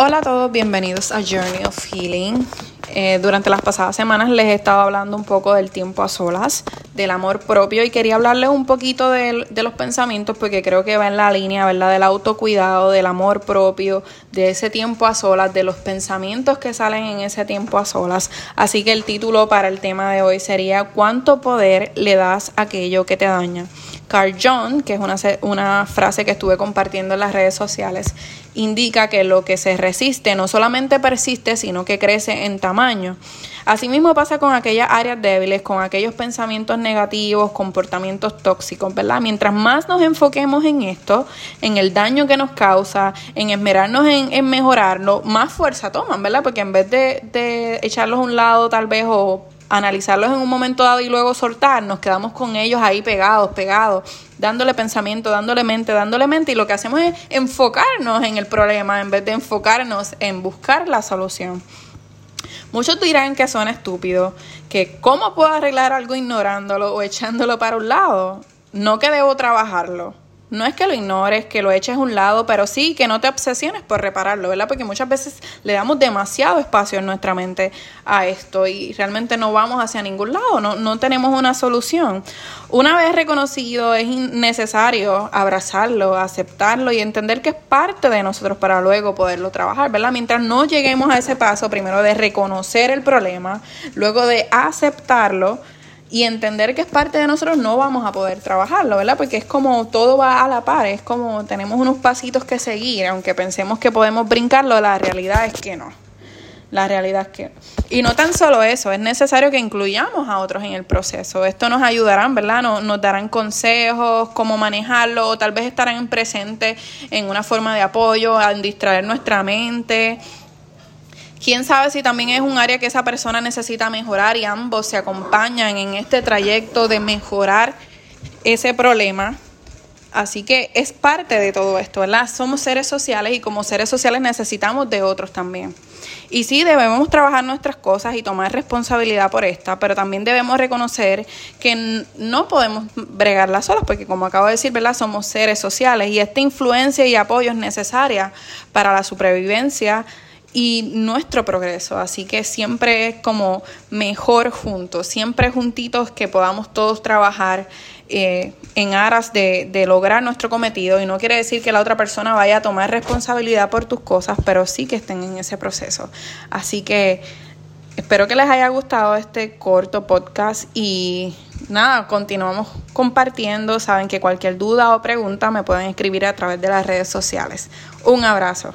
Hola a todos, bienvenidos a Journey of Healing. Eh, durante las pasadas semanas les he estado hablando un poco del tiempo a solas, del amor propio y quería hablarles un poquito de, de, los pensamientos porque creo que va en la línea, ¿verdad? Del autocuidado, del amor propio, de ese tiempo a solas, de los pensamientos que salen en ese tiempo a solas. Así que el título para el tema de hoy sería ¿Cuánto poder le das a aquello que te daña? Carl John, que es una, una frase que estuve compartiendo en las redes sociales, indica que lo que se resiste no solamente persiste, sino que crece en tamaño. Asimismo pasa con aquellas áreas débiles, con aquellos pensamientos negativos, comportamientos tóxicos, ¿verdad? Mientras más nos enfoquemos en esto, en el daño que nos causa, en esmerarnos en, en mejorarlo, más fuerza toman, ¿verdad? Porque en vez de, de echarlos a un lado tal vez o analizarlos en un momento dado y luego soltar, nos quedamos con ellos ahí pegados, pegados, dándole pensamiento, dándole mente, dándole mente y lo que hacemos es enfocarnos en el problema en vez de enfocarnos en buscar la solución. Muchos dirán que son estúpidos, que cómo puedo arreglar algo ignorándolo o echándolo para un lado, no que debo trabajarlo. No es que lo ignores, que lo eches a un lado, pero sí que no te obsesiones por repararlo, ¿verdad? Porque muchas veces le damos demasiado espacio en nuestra mente a esto y realmente no vamos hacia ningún lado, no, no tenemos una solución. Una vez reconocido, es necesario abrazarlo, aceptarlo y entender que es parte de nosotros para luego poderlo trabajar, ¿verdad? Mientras no lleguemos a ese paso, primero de reconocer el problema, luego de aceptarlo, y entender que es parte de nosotros no vamos a poder trabajarlo, ¿verdad? Porque es como todo va a la par, es como tenemos unos pasitos que seguir, aunque pensemos que podemos brincarlo, la realidad es que no. La realidad es que Y no tan solo eso, es necesario que incluyamos a otros en el proceso. Esto nos ayudarán, ¿verdad? Nos, nos darán consejos, cómo manejarlo, o tal vez estarán presentes en una forma de apoyo, en distraer nuestra mente, Quién sabe si también es un área que esa persona necesita mejorar y ambos se acompañan en este trayecto de mejorar ese problema. Así que es parte de todo esto, ¿verdad? Somos seres sociales y como seres sociales necesitamos de otros también. Y sí, debemos trabajar nuestras cosas y tomar responsabilidad por esta, pero también debemos reconocer que no podemos bregarlas solas, porque como acabo de decir, ¿verdad? Somos seres sociales y esta influencia y apoyo es necesaria para la supervivencia y nuestro progreso. Así que siempre es como mejor juntos, siempre juntitos que podamos todos trabajar eh, en aras de, de, lograr nuestro cometido. Y no quiere decir que la otra persona vaya a tomar responsabilidad por tus cosas, pero sí que estén en ese proceso. Así que espero que les haya gustado este corto podcast y nada, continuamos compartiendo. Saben que cualquier duda o pregunta me pueden escribir a través de las redes sociales. Un abrazo.